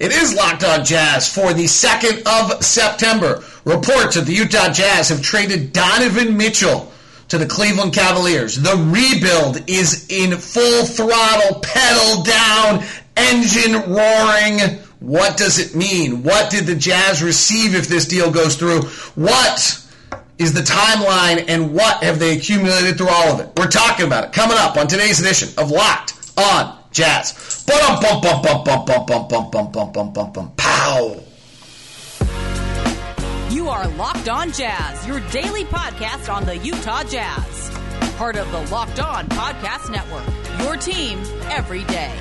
It is Locked On Jazz for the 2nd of September. Reports that the Utah Jazz have traded Donovan Mitchell to the Cleveland Cavaliers. The rebuild is in full throttle, pedal down, engine roaring. What does it mean? What did the Jazz receive if this deal goes through? What is the timeline and what have they accumulated through all of it? We're talking about it coming up on today's edition of Locked On Jazz. Bum bum bum bum bum bum bum bum bum bum bum bum bum pow. You are Locked On Jazz, your daily podcast on the Utah Jazz. Part of the Locked On Podcast Network. Your team every day.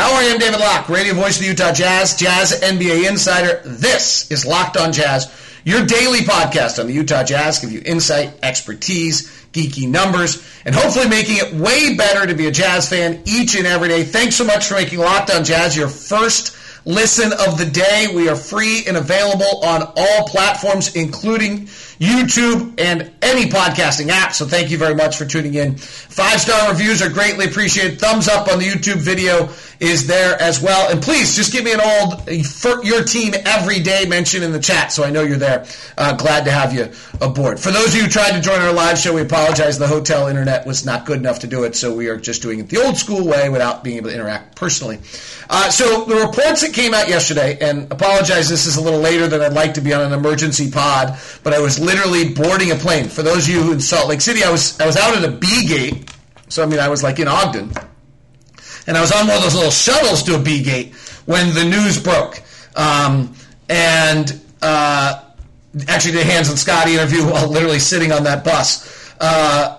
How are you? I'm David Locke, radio voice of the Utah Jazz, Jazz NBA insider. This is Locked On Jazz, your daily podcast on the Utah Jazz. Give you insight, expertise, geeky numbers, and hopefully making it way better to be a Jazz fan each and every day. Thanks so much for making Locked On Jazz your first listen of the day. We are free and available on all platforms, including YouTube and any podcasting app. So thank you very much for tuning in. Five star reviews are greatly appreciated. Thumbs up on the YouTube video is there as well. And please just give me an old your team every day mention in the chat so I know you're there. Uh, glad to have you aboard. For those of you who tried to join our live show, we apologize. The hotel internet was not good enough to do it, so we are just doing it the old school way without being able to interact personally. Uh, so the reports that came out yesterday, and apologize, this is a little later than I'd like to be on an emergency pod, but I was literally boarding a plane. For those of you in Salt Lake City, I was I was out at a B gate, so I mean I was like in Ogden, and I was on one of those little shuttles to a B gate when the news broke, um, and uh, actually did a Hans and Scotty interview while literally sitting on that bus. Uh,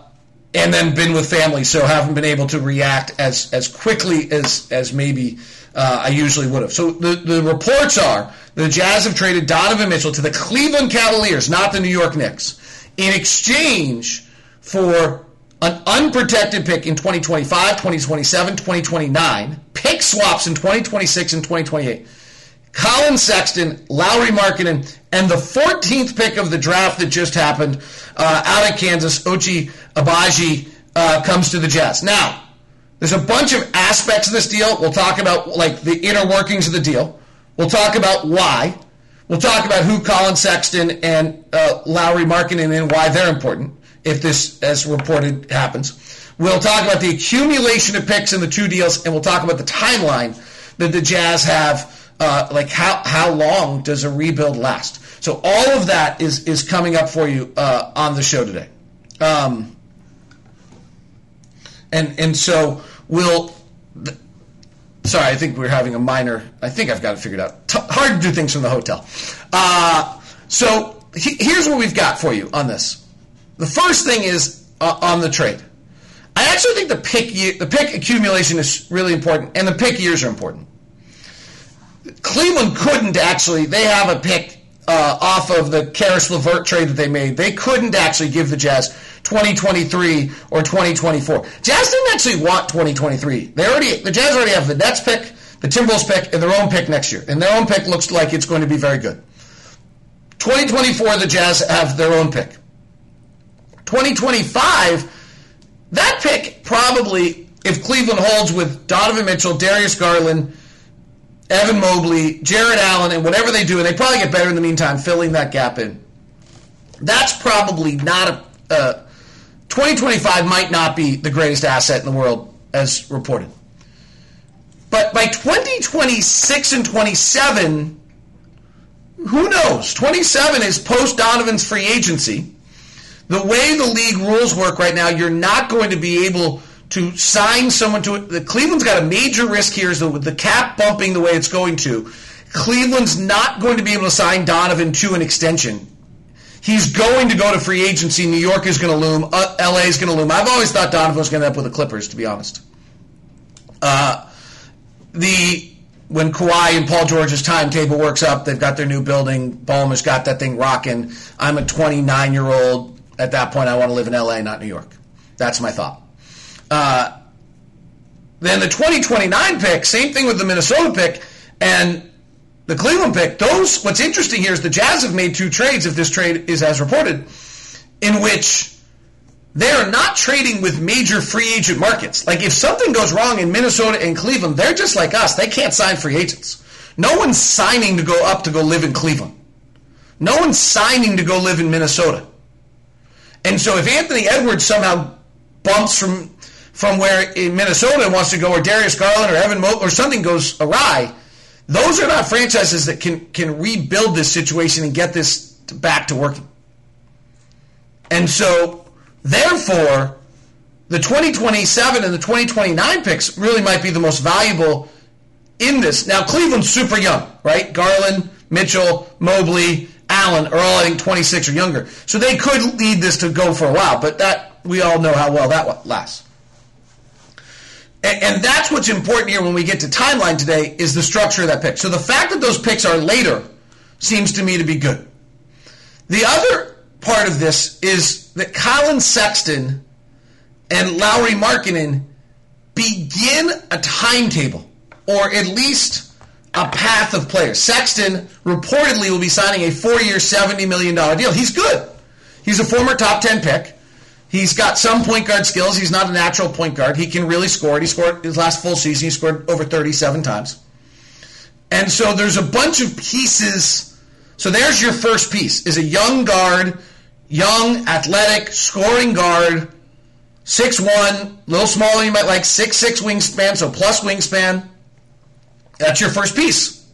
and then been with family, so haven't been able to react as as quickly as as maybe uh, I usually would have. So the, the reports are the Jazz have traded Donovan Mitchell to the Cleveland Cavaliers, not the New York Knicks, in exchange for an unprotected pick in 2025, 2027, 2029, pick swaps in 2026 and 2028. Collin Sexton, Lauri Markkanen, and the 14th pick of the draft that just happened uh, out of Kansas, Ochai Agbaji, uh, comes to the Jazz. Now, there's a bunch of aspects of this deal. We'll talk about like the inner workings of the deal. We'll talk about why. We'll talk about who Collin Sexton and uh, Lauri Markkanen and why they're important if this, as reported, happens. We'll talk about the accumulation of picks in the two deals, and we'll talk about the timeline that the Jazz have. Uh, like how how long does a rebuild last? So all of that is is coming up for you uh, on the show today. Um, and and so we'll. Sorry, I think we're having a minor. I think I've got it figured out. T- hard to do things from the hotel. Uh, so he, here's what we've got for you on this. The first thing is uh, on the trade. I actually think the pick year, the pick accumulation is really important, and the pick years are important. Cleveland couldn't actually. They have a pick uh, off of the Caris LeVert trade that they made. They couldn't actually give the Jazz 2023 or 2024. Jazz didn't actually want 2023. They already the Jazz already have the Nets pick, the Timberwolves pick, and their own pick next year. And their own pick looks like it's going to be very good. 2024, the Jazz have their own pick. 2025, that pick probably, if Cleveland holds with Donovan Mitchell, Darius Garland, Evan Mobley, Jarrett Allen, and whatever they do, and they probably get better in the meantime, filling that gap in. That's probably not a. Uh, 2025 might not be the greatest asset in the world, as reported. But by 2026 and 27, who knows? 27 is post Donovan's free agency. The way the league rules work right now, you're not going to be able to sign someone to it. The Cleveland's got a major risk here is with the cap bumping the way it's going to, Cleveland's not going to be able to sign Donovan to an extension. He's going to go to free agency. New York is going to loom. Uh, LA is going to loom. I've always thought Donovan was going to end up with the Clippers, to be honest. Uh, the when Kawhi and Paul George's timetable works up, they've got their new building. Ballmer's got that thing rocking. I'm a 29 year old. At that point, I want to live in LA, not New York. That's my thought. Uh, then the 2029 pick, same thing with the Minnesota pick and the Cleveland pick. Those, what's interesting here is the Jazz have made two trades, if this trade is as reported, in which they are not trading with major free agent markets. Like if something goes wrong in Minnesota and Cleveland, they're just like us. They can't sign free agents. No one's signing to go up to go live in Cleveland. No one's signing to go live in Minnesota. And so if Anthony Edwards somehow bumps from from where in Minnesota wants to go, or Darius Garland or Evan Mobley or something goes awry, those are not franchises that can can rebuild this situation and get this back to working. And so, therefore, the 2027 and the 2029 picks really might be the most valuable in this. Now, Cleveland's super young, right? Garland, Mitchell, Mobley, Allen are all, I think, 26 or younger. So they could lead this to go for a while, but that we all know how well that lasts. And, that's what's important here when we get to timeline today is the structure of that pick. So the fact that those picks are later seems to me to be good. The other part of this is that Collin Sexton and Lauri Markkanen begin a timetable or at least a path of players. Sexton reportedly will be signing a four-year, $70 million deal. He's good. He's a former top 10 pick. He's got some point guard skills. He's not a natural point guard. He can really score. He scored his last full season. He scored over 37 times. And so there's a bunch of pieces. So there's your first piece is a young guard, young, athletic, scoring guard, six one, little smaller you might like, six six wingspan, so plus wingspan. That's your first piece.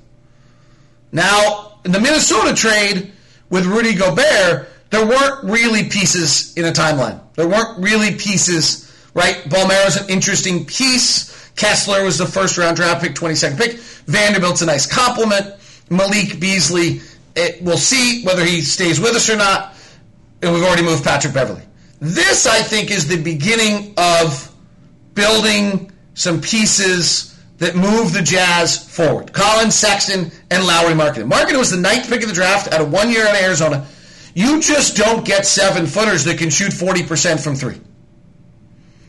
Now, in the Minnesota trade with Rudy Gobert, there weren't really pieces in a timeline. There weren't really pieces, right? Bolmaro's an interesting piece. Kessler was the first round draft pick, 22nd pick. Vanderbilt's a nice compliment. Malik Beasley, it, we'll see whether he stays with us or not. And we've already moved Patrick Beverley. This, I think, is the beginning of building some pieces that move the Jazz forward. Collin Sexton and Lauri Markkanen. Markkanen was the ninth pick of the draft out of one year in Arizona. You just don't get seven footers that can shoot 40% from three.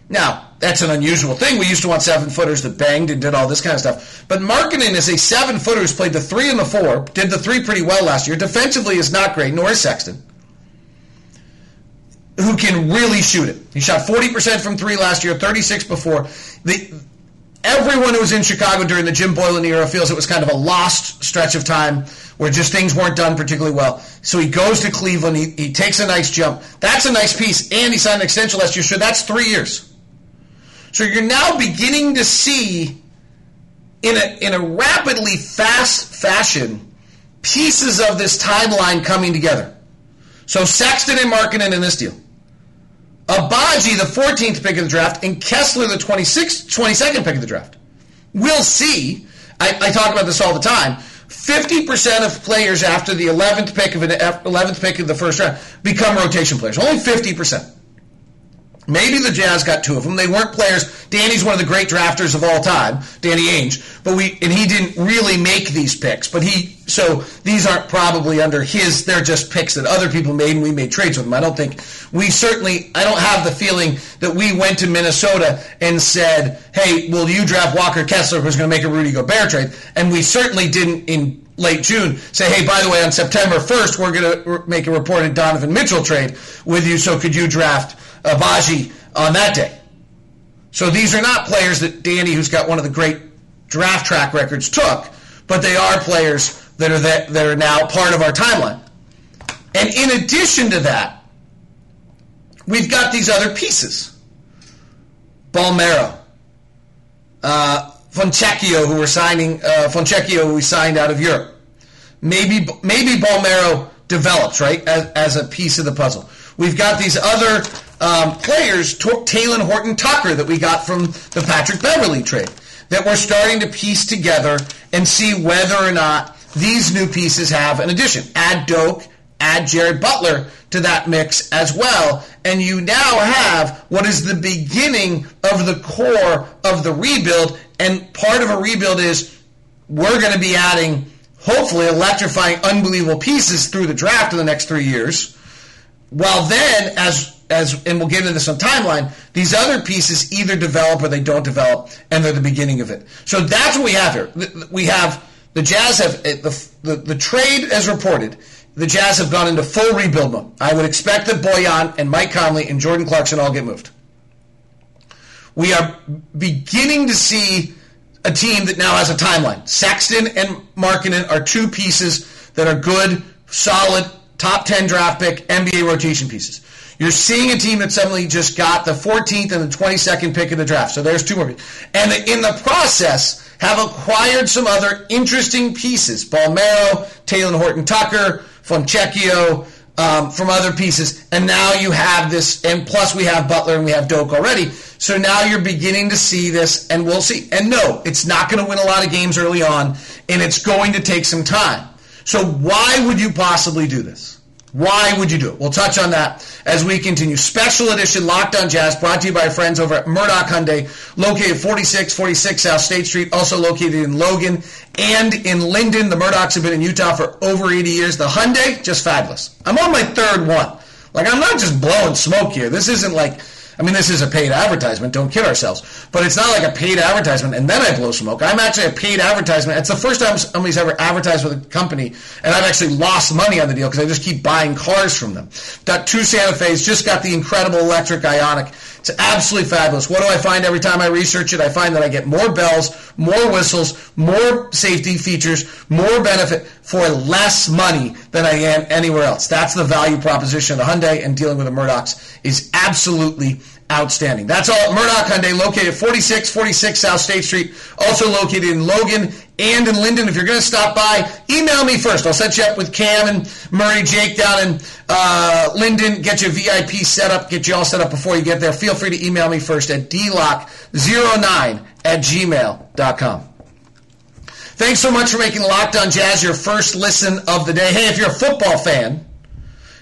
Now, that's an unusual thing. We used to want seven footers that banged and did all this kind of stuff. But Markkanen is a seven footer who's played the three and the four, did the three pretty well last year. Defensively is not great, nor is Sexton. Who can really shoot it. He shot 40% from three last year, 36 before. The, everyone who was in Chicago during the Jim Boylen era feels it was kind of a lost stretch of time where just things weren't done particularly well. So he goes to Cleveland. He, he takes a nice jump. That's a nice piece. And he signed an extension last year. So that's three years. So you're now beginning to see in a, in a rapidly fast fashion pieces of this timeline coming together. So Sexton and Markkanen in this deal. Agbaji, the 14th pick of the draft, and Kessler, the 26th, 22nd pick of the draft. We'll see. I, I talk about this all the time. 50% of players after the 11th pick of an 11th pick of the first round become rotation players. Only 50%. Maybe the Jazz got two of them. They weren't players. Danny's one of the great drafters of all time, Danny Ainge. But we and he didn't really make these picks. But he so these aren't probably under his. They're just picks that other people made, and we made trades with them. I don't think we certainly. I don't have the feeling that we went to Minnesota and said, "Hey, will you draft Walker Kessler, who's going to make a Rudy Gobert trade?" And we certainly didn't in late June say, "Hey, by the way, on September 1st, we're going to make a reported Donovan Mitchell trade with you. So could you draft?" Agbaji on that day. So these are not players that Danny, who's got one of the great draft track records, took, but they are players that are that, that are now part of our timeline. And in addition to that, we've got these other pieces. Bolmaro, uh, who we're signing, uh, who we signed out of Europe. Maybe maybe Bolmaro develops right as, as a piece of the puzzle. We've got these other um, players, T- Horton Tucker, that we got from the Patrick Beverley trade, that we're starting to piece together and see whether or not these new pieces have an addition. Add Doak, add Jared Butler to that mix as well, and you now have what is the beginning of the core of the rebuild. And part of a rebuild is we're going to be adding, hopefully, electrifying, unbelievable pieces through the draft in the next three years. While then, as as and we'll get into this on timeline, these other pieces either develop or they don't develop, and they're the beginning of it. So that's what we have here. We have the Jazz have eh, the the, the trade as reported. The Jazz have gone into full rebuild mode. I would expect that Bojan and Mike Conley and Jordan Clarkson all get moved. We are beginning to see a team that now has a timeline. Sexton and Markkanen are two pieces that are good, solid, top 10 draft pick, NBA rotation pieces. You're seeing a team that suddenly just got the 14th and the 22nd pick of the draft. So there's two more. And in the process, have acquired some other interesting pieces. Bolmaro, Talen Horton Tucker, Fontecchio, um, from other pieces. And now you have this, and plus we have Butler and we have Doak already. So now you're beginning to see this, and we'll see. And no, it's not going to win a lot of games early on, and it's going to take some time. So why would you possibly do this? Why would you do it? We'll touch on that as we continue. Special edition Locked on Jazz brought to you by friends over at Murdoch Hyundai, located 4646 South State Street, also located in Logan and in Lindon. The Murdochs have been in Utah for over 80 years. The Hyundai, just fabulous. I'm on my third one. Like, I'm not just blowing smoke here. This isn't like I mean, this is a paid advertisement. Don't kid ourselves. But it's not like a paid advertisement and then I blow smoke. I'm actually a paid advertisement. It's the first time somebody's ever advertised with a company, and I've actually lost money on the deal because I just keep buying cars from them. Got two Santa Fe's, just got the incredible electric Ioniq. It's absolutely fabulous. What do I find every time I research it? I find that I get more bells, more whistles, more safety features, more benefit for less money than I am anywhere else. That's the value proposition of the Hyundai, and dealing with the Murdochs is absolutely outstanding. That's all Murdoch Hyundai, located 4646 South State Street, also located in Logan and in Lindon. If you're going to stop by, email me first. I'll set you up with Cam and Murray, Jake down in uh, Lindon, get you VIP set up, get you all set up before you get there. Feel free to email me first at dlock09 at gmail.com. Thanks so much for making Locked on Jazz your first listen of the day. Hey, if you're a football fan,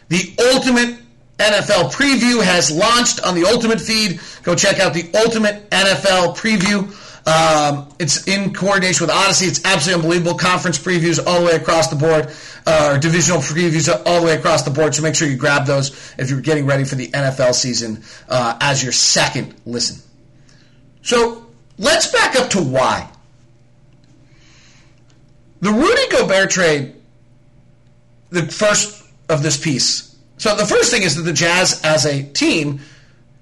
the ultimate NFL preview has launched on the Ultimate feed. Go check out the Ultimate NFL preview. Um, it's in coordination with Odyssey. It's absolutely unbelievable. Conference previews all the way across the board, uh, or divisional previews all the way across the board. So make sure you grab those if you're getting ready for the NFL season uh, as your second listen. So let's back up to why. The Rudy Gobert trade, the first of this piece, so the first thing is that the Jazz as a team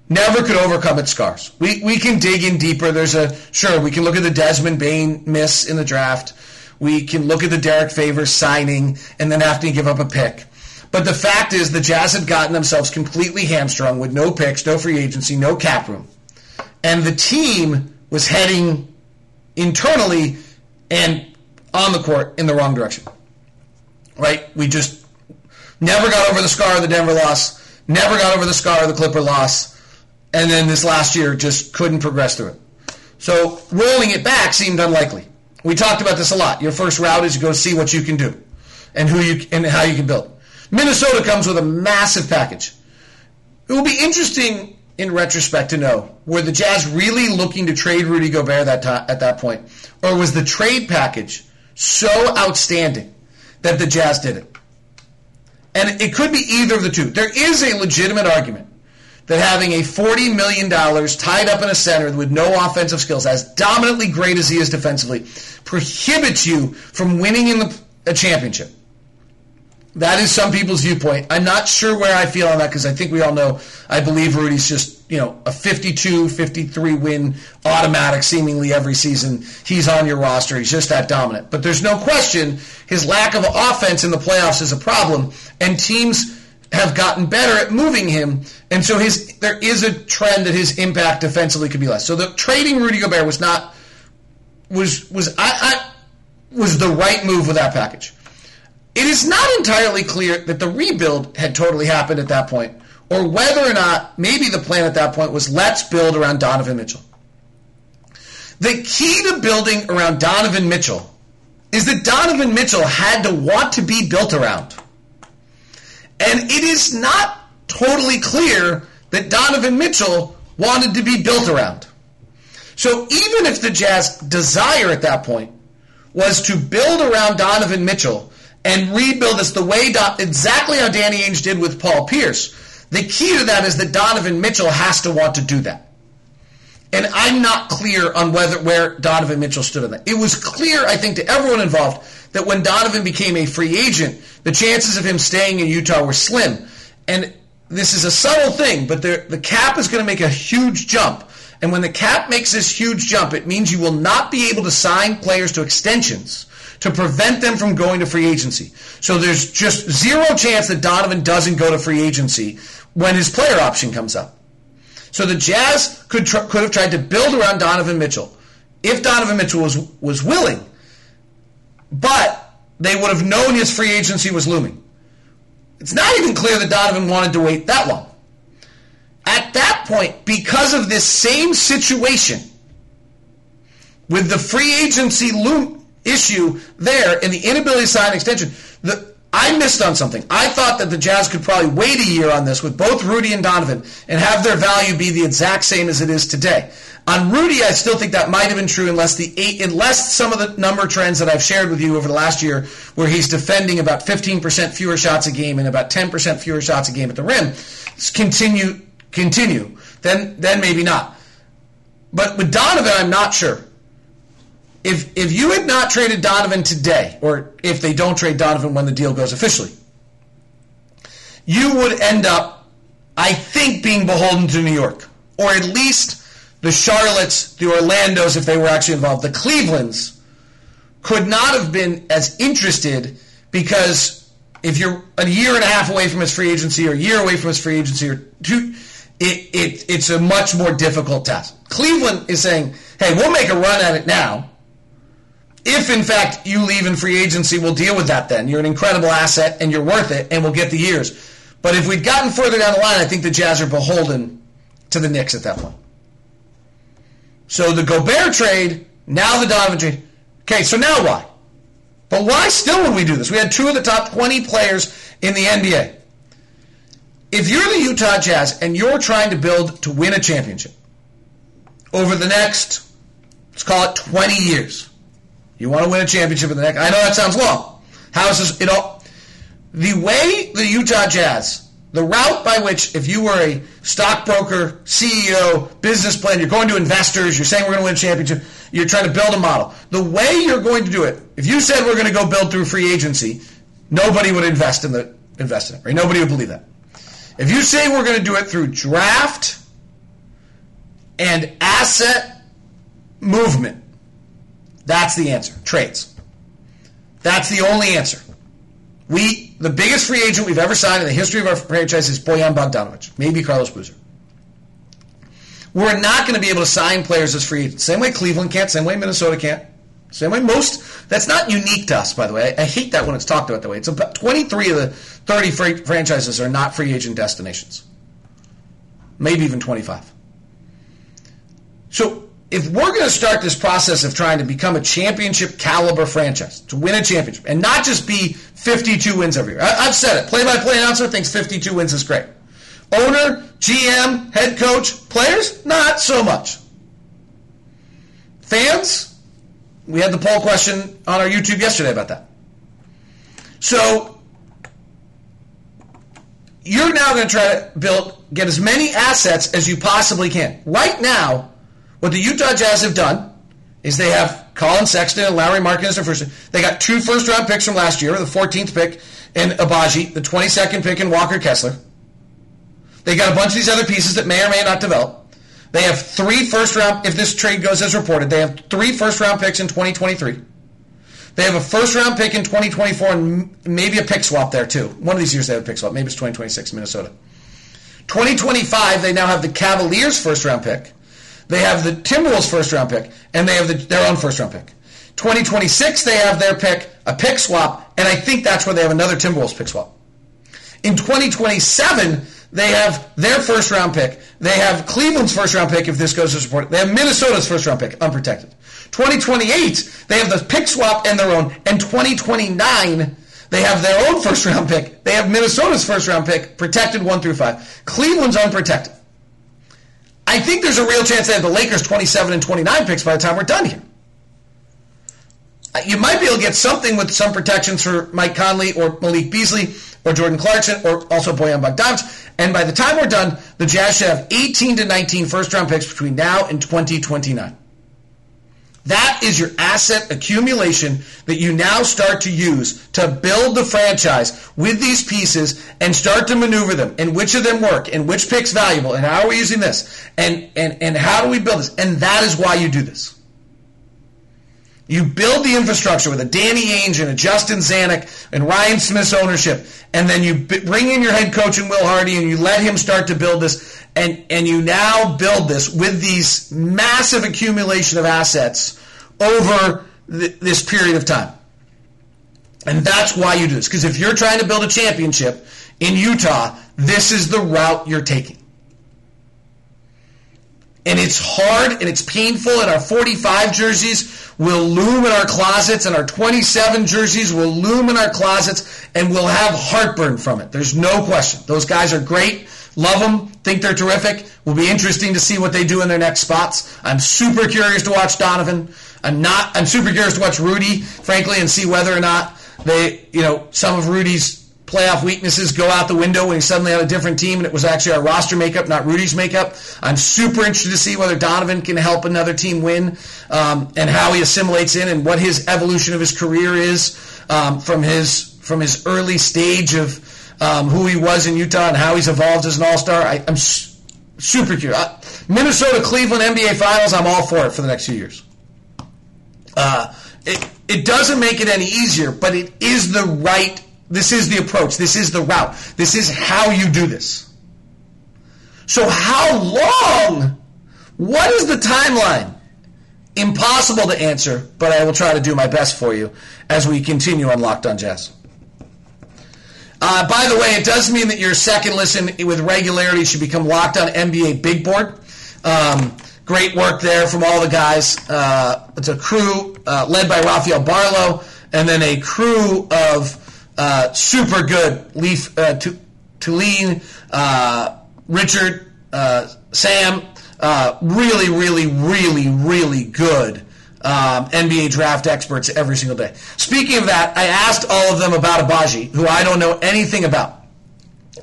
never could overcome its scars. We, we can dig in deeper. There's a, sure, we can look at the Desmond Bane miss in the draft. We can look at the Derrick Favors signing and then having to give up a pick. But the fact is, the Jazz had gotten themselves completely hamstrung with no picks, no free agency, no cap room. And the team was heading internally and on the court in the wrong direction. Right? We just Never got over the scar of the Denver loss. Never got over the scar of the Clipper loss. And then this last year just couldn't progress through it. So rolling it back seemed unlikely. We talked about this a lot. Your first route is to go see what you can do and who you and how you can build. Minnesota comes with a massive package. It will be interesting in retrospect to know were the Jazz really looking to trade Rudy Gobert that at that point, or was the trade package so outstanding that the Jazz did it? And it could be either of the two. There is a legitimate argument that having a $40 million tied up in a center with no offensive skills, as dominantly great as he is defensively, prohibits you from winning in the, a championship. That is some people's viewpoint. I'm not sure where I feel on that because I think we all know I believe Rudy's just, you know, a 52, 53 win automatic seemingly every season. He's on your roster. He's just that dominant. But there's no question his lack of offense in the playoffs is a problem and teams have gotten better at moving him. And so his there is a trend that his impact defensively could be less. So the trading Rudy Gobert was not was was I, I was the right move with that package. It is not entirely clear that the rebuild had totally happened at that point, or whether or not maybe the plan at that point was let's build around Donovan Mitchell. The key to building around Donovan Mitchell is that Donovan Mitchell had to want to be built around. And it is not totally clear that Donovan Mitchell wanted to be built around. So even if the Jazz desire at that point was to build around Donovan Mitchell and rebuild this the way exactly how Danny Ainge did with Paul Pierce. The key to that is that Donovan Mitchell has to want to do that. And I'm not clear on whether where Donovan Mitchell stood on that. It was clear, I think, to everyone involved that when Donovan became a free agent, the chances of him staying in Utah were slim. And this is a subtle thing, but the, the cap is going to make a huge jump. And when the cap makes this huge jump, it means you will not be able to sign players to extensions to prevent them from going to free agency. So there's just zero chance that Donovan doesn't go to free agency when his player option comes up. So the Jazz could tr- could have tried to build around Donovan Mitchell if Donovan Mitchell was was willing, but they would have known his free agency was looming. It's not even clear that Donovan wanted to wait that long. At that point, because of this same situation with the free agency loom issue there and the inability to sign an extension, the, I missed on something. I thought that the Jazz could probably wait a year on this with both Rudy and Donovan and have their value be the exact same as it is today. On Rudy, I still think that might have been true unless the eight, unless some of the number trends that I've shared with you over the last year, where he's defending about 15% fewer shots a game and about 10% fewer shots a game at the rim, continue continue. Then then maybe not. But with Donovan, I'm not sure. If if you had not traded Donovan today, or if they don't trade Donovan when the deal goes officially, you would end up, I think, being beholden to New York, or at least the Charlottes, the Orlandos, if they were actually involved, the Clevelands could not have been as interested because if you're a year and a half away from his free agency or a year away from his free agency or two, it, it, it's a much more difficult task. Cleveland is saying, hey, we'll make a run at it now. If, in fact, you leave in free agency, we'll deal with that then. You're an incredible asset and you're worth it, and we'll get the years. But if we'd gotten further down the line, I think the Jazz are beholden to the Knicks at that point. So the Gobert trade, now the Donovan trade. Okay, so now why? But why still would we do this? We had two of the top 20 players in the NBA. If you're the Utah Jazz and you're trying to build to win a championship over the next, let's call it 20 years, you want to win a championship in the next, I know that sounds long. How is this, it all, the way the Utah Jazz the route by which, if you were a stockbroker, CEO, business plan, you're going to investors, you're saying we're going to win a championship, you're trying to build a model. The way you're going to do it, if you said we're going to go build through free agency, nobody would invest in the invest in it, right? Nobody would believe that. If you say we're going to do it through draft and asset movement, that's the answer. Trades. That's the only answer. We the biggest free agent we've ever signed in the history of our franchise is Bojan Bogdanovic, maybe Carlos Boozer. We're not going to be able to sign players as free agents. Same way Cleveland can't, same way Minnesota can't. Same way most. That's not unique to us, by the way. I, I hate that when it's talked about that way. It's about 23 of the 30 free franchises are not free agent destinations. Maybe even 25. So if we're going to start this process of trying to become a championship caliber franchise, to win a championship, and not just be 52 wins every year, I, have said it. Play by play announcer thinks 52 wins is great. Owner, GM, head coach, players, not so much. Fans, we had the poll question on our YouTube yesterday about that. So you're now going to try to build, get as many assets as you possibly can. Right now, what the Utah Jazz have done is they have Collin Sexton and Larry their first. They got two first round picks from last year, the 14th pick in Agbaji, the 22nd pick in Walker Kessler. They got a bunch of these other pieces that may or may not develop. They have three first round, if this trade goes as reported, they have three first round picks in 2023. They have a first round pick in 2024 and maybe a pick swap there too. One of these years they have a pick swap. Maybe it's 2026 Minnesota. 2025, they now have the Cavaliers' first round pick. They have the Timberwolves first round pick, and they have the, their own first round pick. 2026, they have their pick, a pick swap, and I think that's where they have another Timberwolves pick swap. In 2027, they have their first round pick. They have Cleveland's first round pick if this goes as reported. They have Minnesota's first round pick, unprotected. 2028, they have the pick swap and their own. And 2029, they have their own first round pick. They have Minnesota's first round pick, protected one through five. Cleveland's unprotected. I think there's a real chance they have the Lakers 27 and 29 picks by the time we're done here. You might be able to get something with some protections for Mike Conley or Malik Beasley or Jordan Clarkson or also Bojan Bogdanovic. And by the time we're done, the Jazz should have 18 to 19 first round picks between now and 2029. That is your asset accumulation that you now start to use to build the franchise with these pieces and start to maneuver them and which of them work and which pick's valuable and how are we using this and, and, and how do we build this? And that is why you do this. You build the infrastructure with a Danny Ainge and a Justin Zanik and Ryan Smith's ownership, and then you bring in your head coach and Will Hardy, and you let him start to build this, and and you now build this with these massive accumulation of assets over th- this period of time. And that's why you do this. Because if you're trying to build a championship in Utah, this is the route you're taking and it's hard and it's painful and our 45 jerseys will loom in our closets and our 27 jerseys will loom in our closets and we'll have heartburn from it. There's no question. Those guys are great. Love them think they're terrific. Will be interesting to see what they do in their next spots. I'm super curious to watch donovan. I'm not i'm super curious to watch rudy frankly and see whether or not they you know some of rudy's playoff weaknesses go out the window when he suddenly had a different team and it was actually our roster makeup, not Rudy's makeup. I'm super interested to see whether Donovan can help another team win um, and how he assimilates in and what his evolution of his career is um, from his from his early stage of um, who he was in Utah and how he's evolved as an All Star. I'm su- super curious. Uh, Minnesota Cleveland NBA Finals. I'm all for it for the next few years. Uh, it, it doesn't make it any easier, but it is the right this is the approach. This is the route. This is how you do this. So, how long? What is the timeline? Impossible to answer, but I will try to do my best for you as we continue on Locked on Jazz. Uh, by the way, it does mean that your second listen with regularity should become Locked on NBA Big Board. Um, great work there from all the guys. Uh, it's a crew uh, led by Rafael Barlowe, and then a crew of uh, super good. Leaf uh, Tulane, uh, Richard, uh, Sam, uh, really, really, really, really good um, NBA draft experts every single day. Speaking of that, I asked all of them about Agbaji, who I don't know anything about.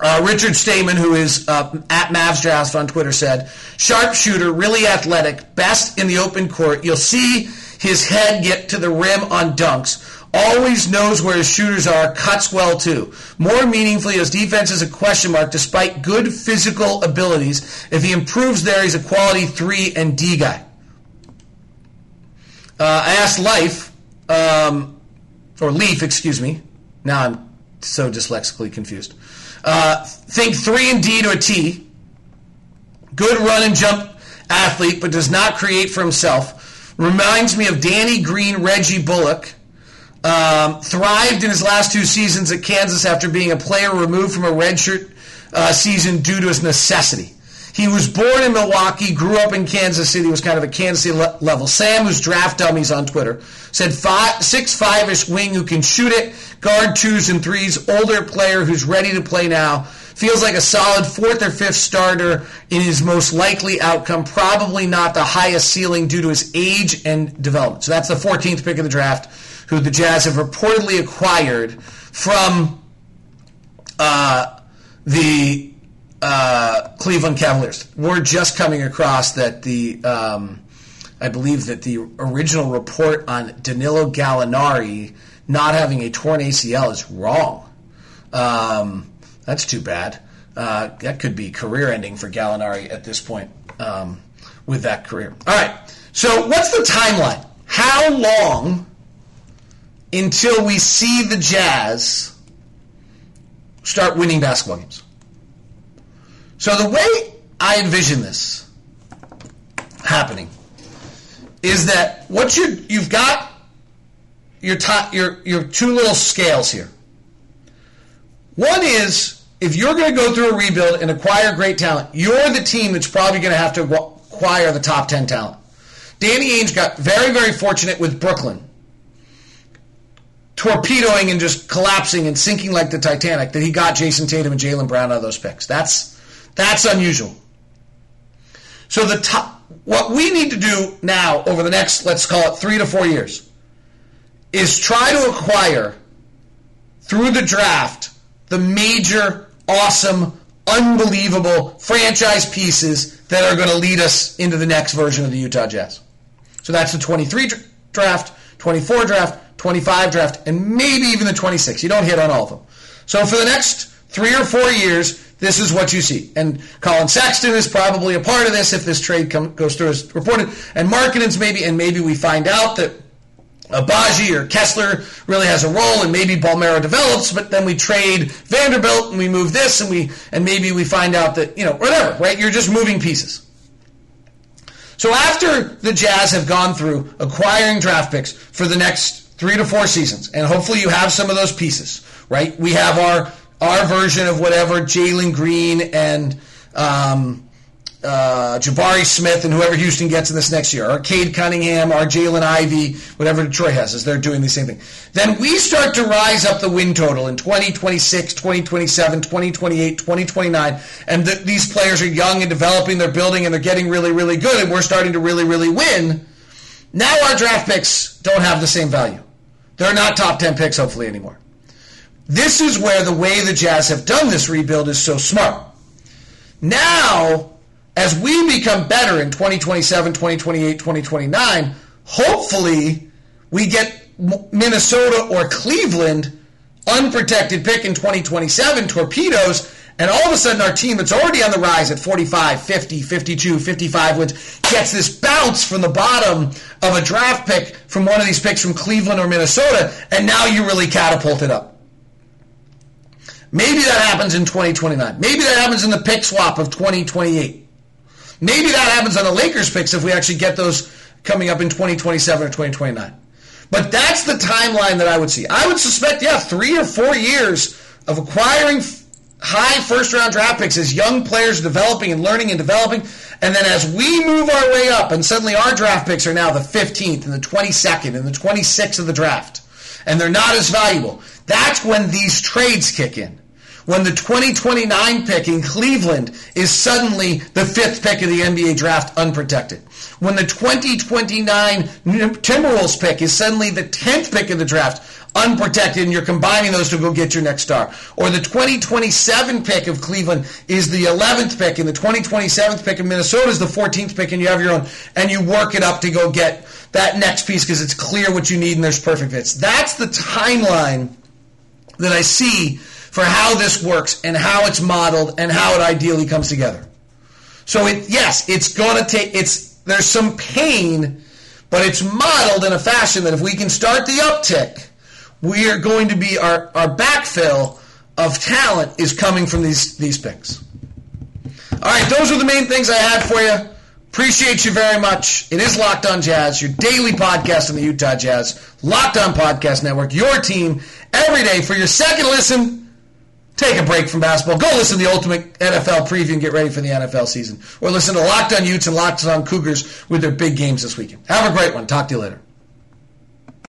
Uh, Richard Stayman, who is uh, at Mavs Draft on Twitter, said, "Sharpshooter, really athletic, best in the open court. You'll see his head get to the rim on dunks always knows where his shooters are, cuts well too. More meaningfully, his defense is a question mark despite good physical abilities. If he improves there, he's a quality 3 and D guy. Uh, I asked Life, um, or Leaf, excuse me. Now I'm so dyslexically confused. Uh, think 3 and D to a T. Good run and jump athlete, but does not create for himself. Reminds me of Danny Green, Reggie Bullock um, thrived in his last two seasons at Kansas after being a player removed from a redshirt uh, season due to his necessity. He was born in Milwaukee, grew up in Kansas City, was kind of a Kansas City le- level. Sam, who's draft dummies on Twitter, said five, six five ish wing who can shoot it, guard twos and threes, older player who's ready to play now. Feels like a solid fourth or fifth starter in his most likely outcome. Probably not the highest ceiling due to his age and development. So that's the 14th pick of the draft who the Jazz have reportedly acquired from uh, the uh, Cleveland Cavaliers. We're just coming across that the, um, I believe that the original report on Danilo Gallinari not having a torn ACL is wrong. Um, that's too bad. Uh, that could be career ending for Gallinari at this point um, with that career. All right. So, what's the timeline? How long until we see the Jazz start winning basketball games. So the way I envision this happening is that what you you've got your top, your your two little scales here. One is if you're going to go through a rebuild and acquire great talent, you're the team that's probably going to have to acquire the top 10 talent. Danny Ainge got very, very fortunate with Brooklyn torpedoing and just collapsing and sinking like the Titanic that he got Jayson Tatum and Jaylen Brown out of those picks. That's that's unusual. So the top, what we need to do now over the next let's call it three to four years is try to acquire through the draft the major, awesome, unbelievable franchise pieces that are going to lead us into the next version of the Utah Jazz. So that's the 23 draft, 24 draft, 25 draft, and maybe even the 26. You don't hit on all of them. So for the next three or four years, this is what you see. And Collin Sexton is probably a part of this if this trade come, goes through as reported. And Markkanen's maybe, and maybe we find out that Agbaji or Kessler really has a role, and maybe Bolmaro develops, but then we trade Vanderbilt and we move this, and we and maybe we find out that you know whatever, right? You're just moving pieces. So after the Jazz have gone through acquiring draft picks for the next three to four seasons, and hopefully you have some of those pieces, right? We have our our version of whatever Jalen Green and um, uh, Jabari Smith and whoever Houston gets in this next year, or Cade Cunningham, or Jalen Ivey, whatever Detroit has, as they're doing the same thing. Then we start to rise up the win total in 2026, 2027, 2028, 2029, and the, these players are young and developing, they're building, and they're getting really, really good, and we're starting to really, really win. Now our draft picks don't have the same value. They're not top 10 picks, hopefully, anymore. This is where the way the Jazz have done this rebuild is so smart. Now, as we become better in 2027, 2028, 2029, hopefully we get Minnesota or Cleveland unprotected pick in 2027 torpedoes and all of a sudden our team that's already on the rise at 45 50 52 55 wins gets this bounce from the bottom of a draft pick from one of these picks from cleveland or minnesota and now you really catapult it up maybe that happens in 2029 maybe that happens in the pick swap of 2028 Maybe that happens on the Lakers picks if we actually get those coming up in 2027 or 2029. But that's the timeline that I would see. I would suspect, yeah, three or four years of acquiring high first round draft picks as young players developing and learning and developing. And then as we move our way up, and suddenly our draft picks are now the 15th and the 22nd and the 26th of the draft, and they're not as valuable. That's when these trades kick in when the 2029 pick in Cleveland is suddenly the fifth pick of the NBA draft unprotected. When the 2029 Timberwolves pick is suddenly the 10th pick of the draft unprotected and you're combining those to go get your next star. Or the 2027 pick of Cleveland is the 11th pick and the 2027 pick of Minnesota is the 14th pick and you have your own and you work it up to go get that next piece because it's clear what you need and there's perfect fits. That's the timeline that I see for how this works and how it's modeled and how it ideally comes together. So it yes, it's going to take it's there's some pain, but it's modeled in a fashion that if we can start the uptick, we are going to be our our backfill of talent is coming from these these picks. All right, those are the main things I had for you. Appreciate you very much. It is Locked On Jazz, your daily podcast on the Utah Jazz, Locked On Podcast Network, your team every day for your second listen Take a break from basketball. Go listen to the ultimate NFL preview and get ready for the NFL season. Or listen to Locked on Utes and Locked on Cougars with their big games this weekend. Have a great one. Talk to you later.